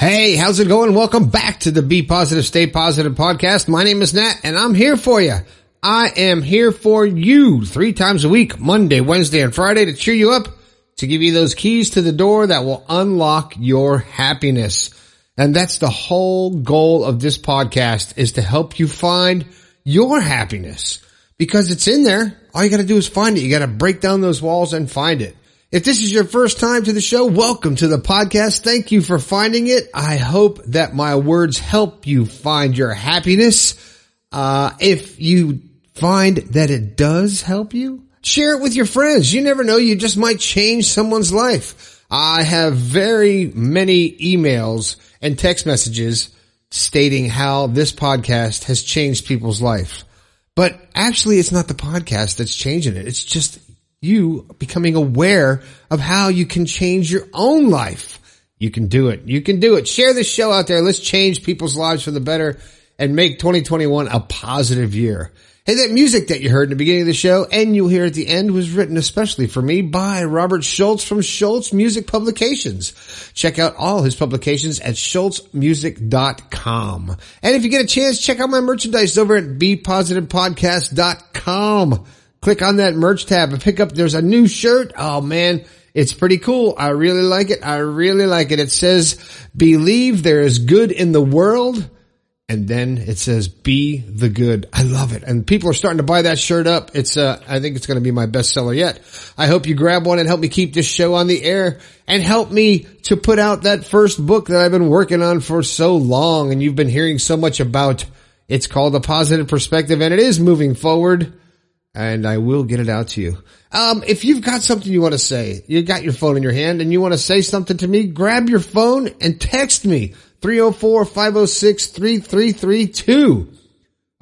Hey, how's it going? Welcome back to the Be Positive, Stay Positive podcast. My name is Nat and I'm here for you. I am here for you three times a week, Monday, Wednesday, and Friday to cheer you up, to give you those keys to the door that will unlock your happiness. And that's the whole goal of this podcast is to help you find your happiness because it's in there. All you got to do is find it. You got to break down those walls and find it. If this is your first time to the show, welcome to the podcast. Thank you for finding it. I hope that my words help you find your happiness. Uh, if you find that it does help you, share it with your friends. You never know. You just might change someone's life. I have very many emails and text messages stating how this podcast has changed people's life. But actually, it's not the podcast that's changing it. It's just you becoming aware of how you can change your own life. You can do it. You can do it. Share this show out there. Let's change people's lives for the better and make 2021 a positive year. Hey, that music that you heard in the beginning of the show and you'll hear at the end was written especially for me by Robert Schultz from Schultz Music Publications. Check out all his publications at schultzmusic.com. And if you get a chance, check out my merchandise over at bepositivepodcast.com click on that merch tab and pick up, there's a new shirt. Oh man, it's pretty cool. I really like it. I really like it. It says, believe there is good in the world. And then it says, be the good. I love it. And people are starting to buy that shirt up. It's, uh, I think it's going to be my bestseller yet. I hope you grab one and help me keep this show on the air and help me to put out that first book that I've been working on for so long and you've been hearing so much about. It's called A Positive Perspective and it is moving forward and I will get it out to you. Um, if you've got something you want to say, you got your phone in your hand and you want to say something to me, grab your phone and text me 304-506-3332.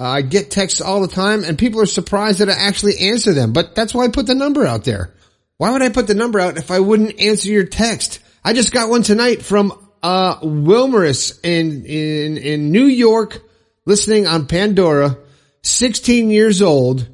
Uh, I get texts all the time and people are surprised that I actually answer them, but that's why I put the number out there. Why would I put the number out if I wouldn't answer your text? I just got one tonight from, uh, Wilmerus in, in, in New York listening on Pandora, 16 years old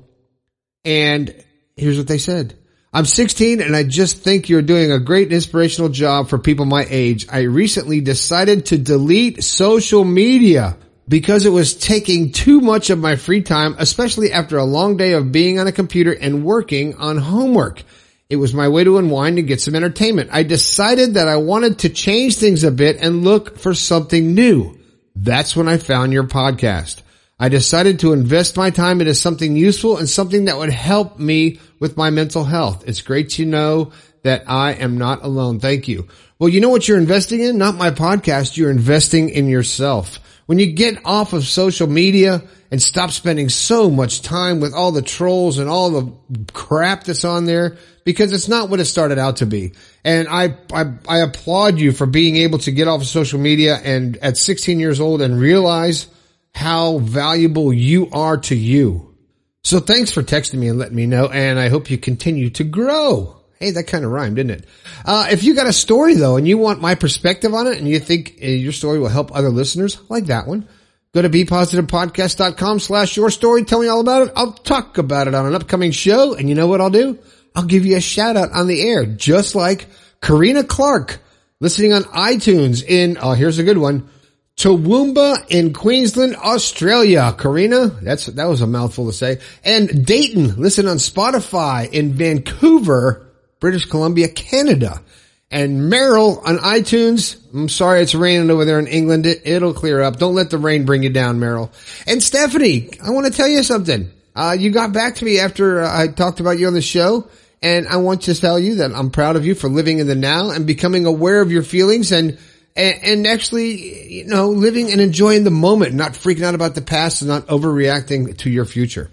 and here's what they said. I'm 16 and I just think you're doing a great inspirational job for people my age. I recently decided to delete social media because it was taking too much of my free time, especially after a long day of being on a computer and working on homework. It was my way to unwind and get some entertainment. I decided that I wanted to change things a bit and look for something new. That's when I found your podcast. I decided to invest my time into something useful and something that would help me with my mental health. It's great to know that I am not alone. Thank you. Well, you know what you're investing in? Not my podcast. You're investing in yourself. When you get off of social media and stop spending so much time with all the trolls and all the crap that's on there, because it's not what it started out to be. And I, I, I applaud you for being able to get off of social media and at 16 years old and realize how valuable you are to you. So thanks for texting me and letting me know, and I hope you continue to grow. Hey, that kind of rhymed, didn't it? Uh, if you got a story though, and you want my perspective on it, and you think uh, your story will help other listeners, like that one, go to bepositivepodcast.com slash your story. Tell me all about it. I'll talk about it on an upcoming show, and you know what I'll do? I'll give you a shout out on the air, just like Karina Clark, listening on iTunes in, oh, here's a good one, Toowoomba in Queensland, Australia. Karina, that's, that was a mouthful to say. And Dayton, listen on Spotify in Vancouver, British Columbia, Canada. And Merrill on iTunes. I'm sorry it's raining over there in England. It, will clear up. Don't let the rain bring you down, Merrill. And Stephanie, I want to tell you something. Uh, you got back to me after uh, I talked about you on the show. And I want to tell you that I'm proud of you for living in the now and becoming aware of your feelings and and, and actually, you know, living and enjoying the moment, not freaking out about the past and not overreacting to your future.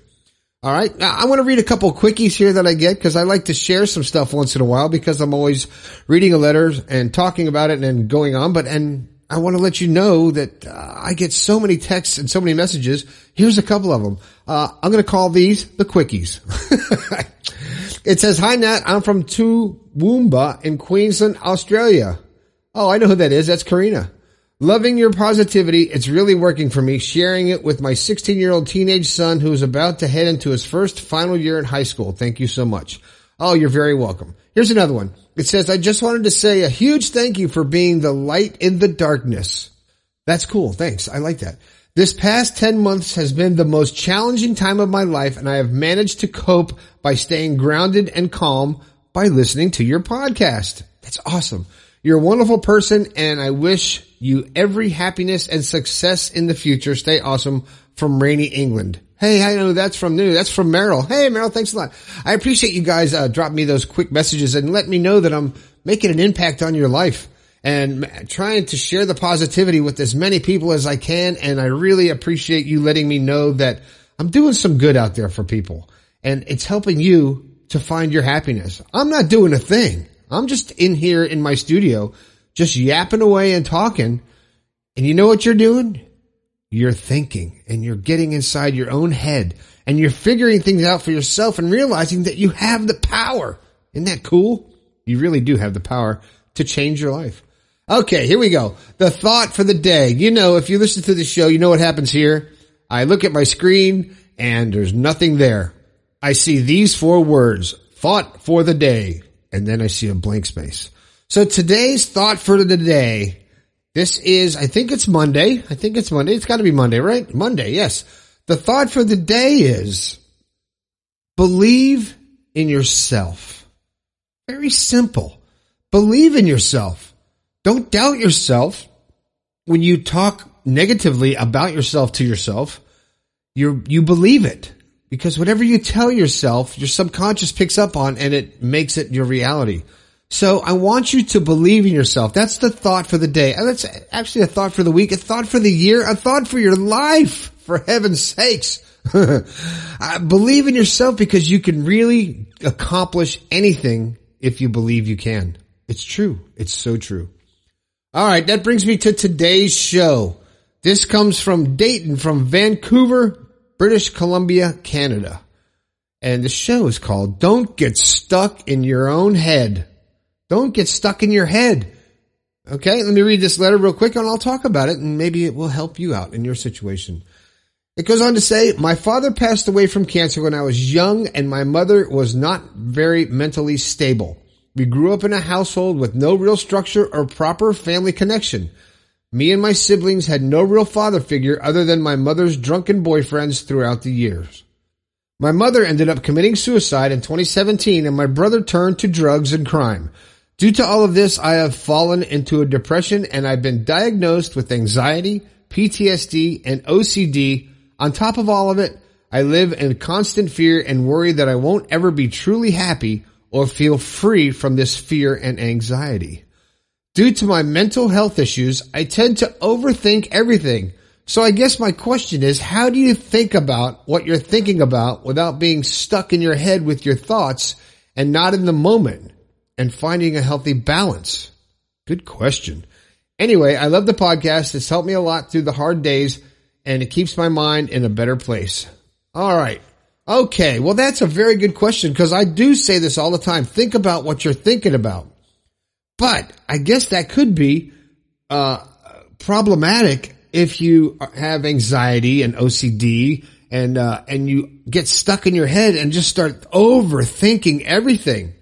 All right. Now I want to read a couple quickies here that I get because I like to share some stuff once in a while because I'm always reading a letter and talking about it and going on. But, and I want to let you know that uh, I get so many texts and so many messages. Here's a couple of them. Uh, I'm going to call these the quickies. it says, hi Nat, I'm from Toowoomba in Queensland, Australia. Oh, I know who that is. That's Karina. Loving your positivity. It's really working for me. Sharing it with my 16 year old teenage son who is about to head into his first final year in high school. Thank you so much. Oh, you're very welcome. Here's another one. It says, I just wanted to say a huge thank you for being the light in the darkness. That's cool. Thanks. I like that. This past 10 months has been the most challenging time of my life and I have managed to cope by staying grounded and calm by listening to your podcast. That's awesome. You're a wonderful person and I wish you every happiness and success in the future. Stay awesome from rainy England. Hey, I know that's from new. That's from Merrill. Hey, Merrill, thanks a lot. I appreciate you guys uh, dropping me those quick messages and let me know that I'm making an impact on your life and trying to share the positivity with as many people as I can. And I really appreciate you letting me know that I'm doing some good out there for people and it's helping you to find your happiness. I'm not doing a thing. I'm just in here in my studio, just yapping away and talking. And you know what you're doing? You're thinking and you're getting inside your own head and you're figuring things out for yourself and realizing that you have the power. Isn't that cool? You really do have the power to change your life. Okay, here we go. The thought for the day. You know, if you listen to the show, you know what happens here. I look at my screen and there's nothing there. I see these four words, thought for the day, and then I see a blank space. So today's thought for the day, this is, I think it's Monday. I think it's Monday. It's gotta be Monday, right? Monday, yes. The thought for the day is believe in yourself. Very simple. Believe in yourself. Don't doubt yourself when you talk negatively about yourself to yourself. You you believe it because whatever you tell yourself, your subconscious picks up on and it makes it your reality. So I want you to believe in yourself. That's the thought for the day. And that's actually a thought for the week, a thought for the year, a thought for your life, for heaven's sakes. Uh, believe in yourself because you can really accomplish anything if you believe you can. It's true. It's so true. All right, that brings me to today's show. This comes from Dayton, from Vancouver, British Columbia, Canada. And the show is called Don't Get Stuck in Your Own Head. Don't get stuck in your head. Okay, let me read this letter real quick and I'll talk about it and maybe it will help you out in your situation. It goes on to say, my father passed away from cancer when I was young and my mother was not very mentally stable. We grew up in a household with no real structure or proper family connection. Me and my siblings had no real father figure other than my mother's drunken boyfriends throughout the years. My mother ended up committing suicide in 2017 and my brother turned to drugs and crime. Due to all of this, I have fallen into a depression and I've been diagnosed with anxiety, PTSD, and OCD. On top of all of it, I live in constant fear and worry that I won't ever be truly happy or feel free from this fear and anxiety. Due to my mental health issues, I tend to overthink everything. So I guess my question is, how do you think about what you're thinking about without being stuck in your head with your thoughts and not in the moment and finding a healthy balance? Good question. Anyway, I love the podcast. It's helped me a lot through the hard days and it keeps my mind in a better place. All right. Okay, well that's a very good question because I do say this all the time. Think about what you're thinking about. But I guess that could be uh, problematic if you have anxiety and OCD and uh, and you get stuck in your head and just start overthinking everything.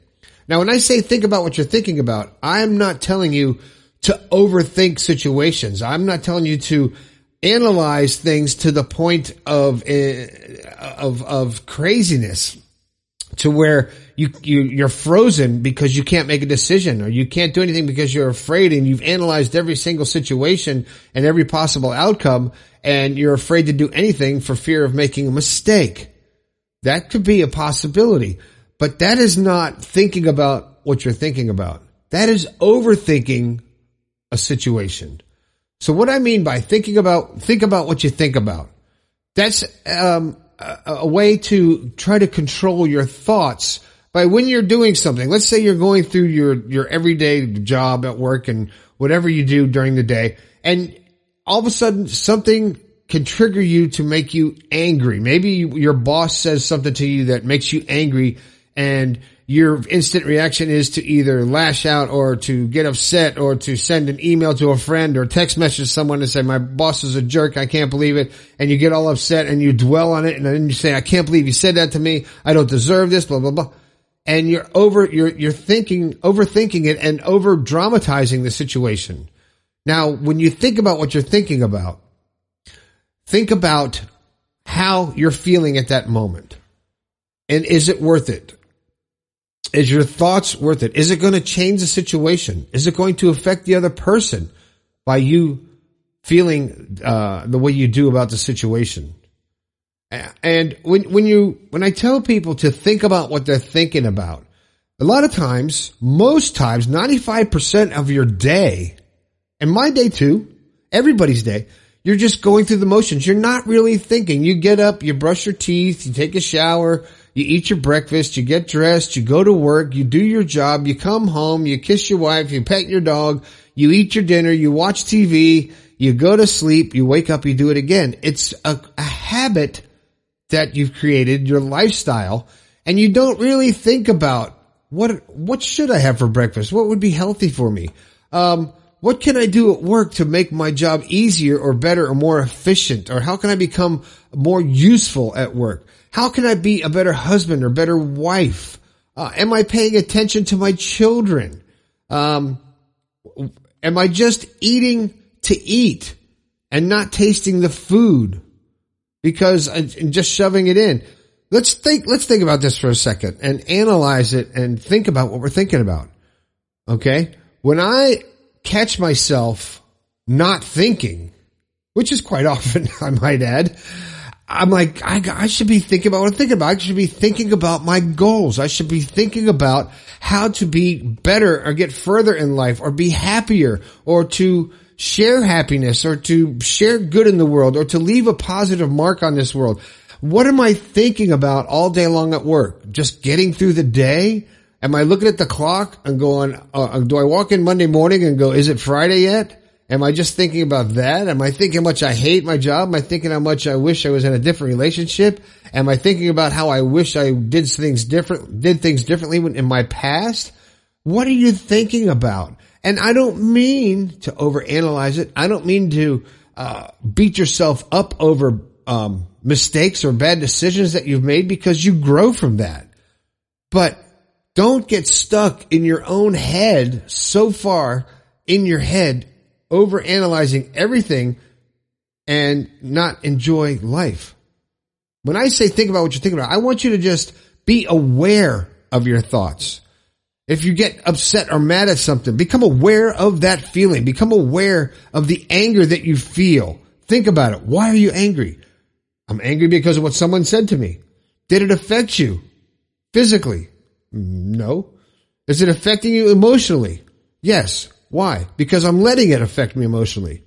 Now, when I say think about what you're thinking about, I'm not telling you to overthink situations. I'm not telling you to analyze things to the point of uh, of of craziness to where you, you you're frozen because you can't make a decision or you can't do anything because you're afraid and you've analyzed every single situation and every possible outcome and you're afraid to do anything for fear of making a mistake. That could be a possibility, but that is not thinking about what you're thinking about. That is overthinking a situation. So what I mean by thinking about, think about what you think about. That's um, a, way to try to control your thoughts by when you're doing something. Let's say you're going through your, your everyday job at work and whatever you do during the day and all of a sudden something can trigger you to make you angry. Maybe your boss says something to you that makes you angry and your instant reaction is to either lash out or to get upset or to send an email to a friend or text message someone and say, my boss is a jerk. I can't believe it. And you get all upset and you dwell on it. And then you say, I can't believe you said that to me. I don't deserve this, blah, blah, blah. and you're over, you're, you're thinking, overthinking it and over dramatizing the situation. Now, when you think about what you're thinking about, think about how you're feeling at that moment. And is it worth it? Is your thoughts worth it? Is it going to change the situation? Is it going to affect the other person by you feeling uh, the way you do about the situation? And when when you when I tell people to think about what they're thinking about, a lot of times, most times, ninety five percent of your day, and my day too, everybody's day, you're just going through the motions. You're not really thinking. You get up, you brush your teeth, you take a shower, you eat your breakfast, you get dressed, you go to work, you do your job, you come home, you kiss your wife, you pet your dog, you eat your dinner, you watch TV, you go to sleep, you wake up, you do it again. It's a, a habit that you've created, your lifestyle, and you don't really think about what, what should I have for breakfast? What would be healthy for me? Um, what can I do at work to make my job easier or better or more efficient? Or how can I become more useful at work? How can I be a better husband or better wife? Uh, am I paying attention to my children? Um, am I just eating to eat and not tasting the food because and just shoving it in? Let's think, let's think about this for a second and analyze it and think about what we're thinking about. Okay. When I catch myself not thinking, which is quite often, I might add, I'm like, I, I should be thinking about what I'm thinking about. I should be thinking about my goals. I should be thinking about how to be better or get further in life or be happier or to share happiness or to share good in the world or to leave a positive mark on this world. What am I thinking about all day long at work? Just getting through the day? Am I looking at the clock and going, uh, do I walk in Monday morning and go, is it Friday yet? Am I just thinking about that? Am I thinking how much I hate my job? Am I thinking how much I wish I was in a different relationship? Am I thinking about how I wish I did things different, did things differently in my past? What are you thinking about? And I don't mean to overanalyze it. I don't mean to uh, beat yourself up over um, mistakes or bad decisions that you've made because you grow from that. But don't get stuck in your own head so far in your head over analyzing everything and not enjoy life. When I say think about what you're thinking about, I want you to just be aware of your thoughts. If you get upset or mad at something, become aware of that feeling. Become aware of the anger that you feel. Think about it. Why are you angry? I'm angry because of what someone said to me. Did it affect you physically? No. Is it affecting you emotionally? Yes. Why? Because I'm letting it affect me emotionally.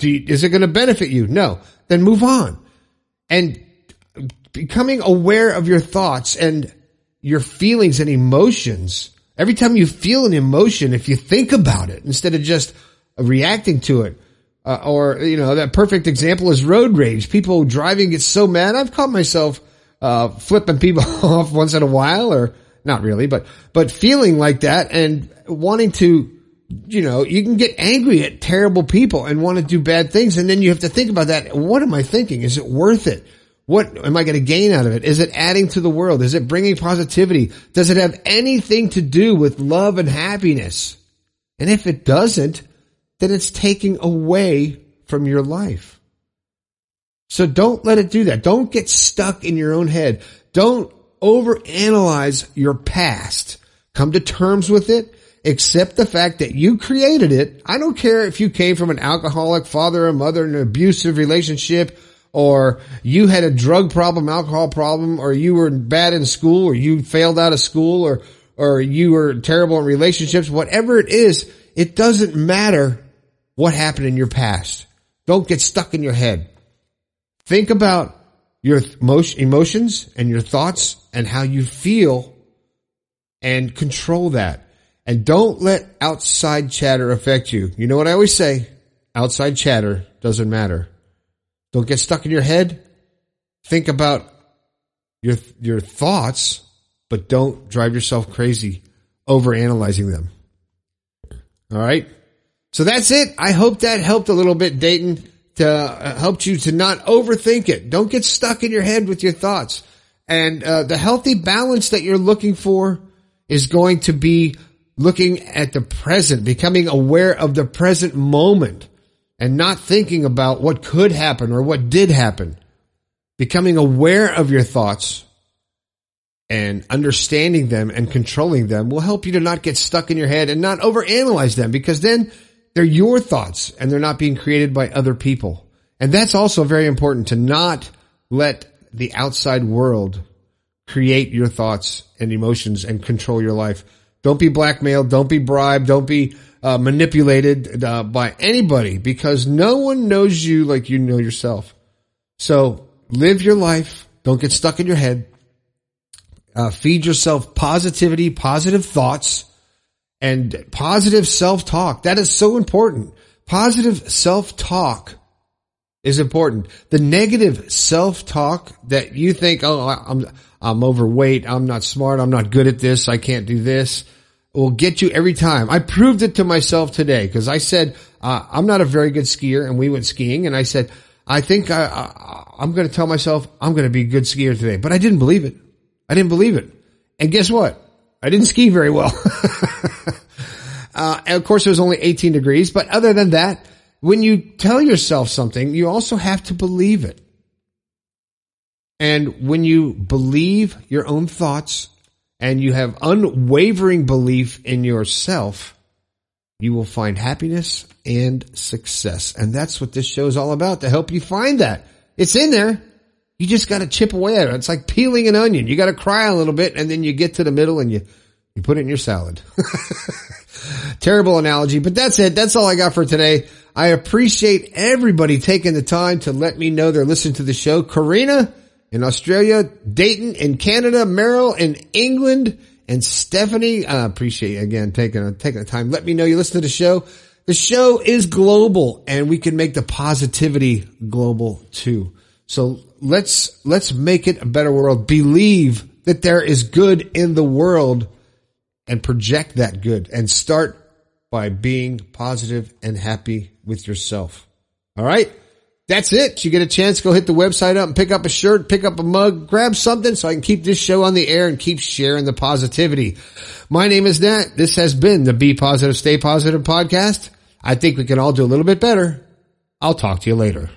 You, is it going to benefit you? No. Then move on. And becoming aware of your thoughts and your feelings and emotions. Every time you feel an emotion, if you think about it instead of just reacting to it, uh, or you know that perfect example is road rage. People driving get so mad. I've caught myself uh, flipping people off once in a while, or not really, but but feeling like that and wanting to you know, you can get angry at terrible people and want to do bad things. And then you have to think about that. What am I thinking? Is it worth it? What am I going to gain out of it? Is it adding to the world? Is it bringing positivity? Does it have anything to do with love and happiness? And if it doesn't, then it's taking away from your life. So don't let it do that. Don't get stuck in your own head. Don't overanalyze your past. Come to terms with it accept the fact that you created it. I don't care if you came from an alcoholic father or mother in an abusive relationship or you had a drug problem, alcohol problem, or you were bad in school or you failed out of school or, or you were terrible in relationships, whatever it is, it doesn't matter what happened in your past. Don't get stuck in your head. Think about your emotions and your thoughts and how you feel and control that. And don't let outside chatter affect you. You know what I always say? Outside chatter doesn't matter. Don't get stuck in your head. Think about your, your thoughts, but don't drive yourself crazy over analyzing them. All right. So that's it. I hope that helped a little bit, Dayton, to uh, help you to not overthink it. Don't get stuck in your head with your thoughts and uh, the healthy balance that you're looking for is going to be looking at the present, becoming aware of the present moment and not thinking about what could happen or what did happen. Becoming aware of your thoughts and understanding them and controlling them will help you to not get stuck in your head and not overanalyze them because then they're your thoughts and they're not being created by other people. And that's also very important to not let the outside world create your thoughts and emotions and control your life. Don't be blackmailed. Don't be bribed. Don't be uh, manipulated uh, by anybody because no one knows you like you know yourself. So live your life. Don't get stuck in your head. Uh, feed yourself positivity, positive thoughts, and positive self-talk. That is so important. Positive self-talk is important. The negative self-talk that you think, oh, I'm, I'm overweight. I'm not smart. I'm not good at this. I can't do this will get you every time. I proved it to myself today because I said, uh, I'm not a very good skier and we went skiing and I said, I think I, I, I'm going to tell myself I'm going to be a good skier today, but I didn't believe it. I didn't believe it. And guess what? I didn't ski very well. uh, of course it was only 18 degrees, but other than that, when you tell yourself something, you also have to believe it. And when you believe your own thoughts and you have unwavering belief in yourself, you will find happiness and success. And that's what this show is all about to help you find that. It's in there. You just got to chip away at it. It's like peeling an onion. You got to cry a little bit and then you get to the middle and you, you put it in your salad. Terrible analogy, but that's it. That's all I got for today. I appreciate everybody taking the time to let me know they're listening to the show. Karina in Australia, Dayton in Canada, Merrill in England, and Stephanie. I appreciate you again taking taking the time. Let me know you listen to the show. The show is global and we can make the positivity global too. So let's, let's make it a better world. Believe that there is good in the world and project that good and start by being positive and happy with yourself. All right. That's it. You get a chance, go hit the website up and pick up a shirt, pick up a mug, grab something so I can keep this show on the air and keep sharing the positivity. My name is Nat. This has been the Be Positive, Stay Positive podcast. I think we can all do a little bit better. I'll talk to you later.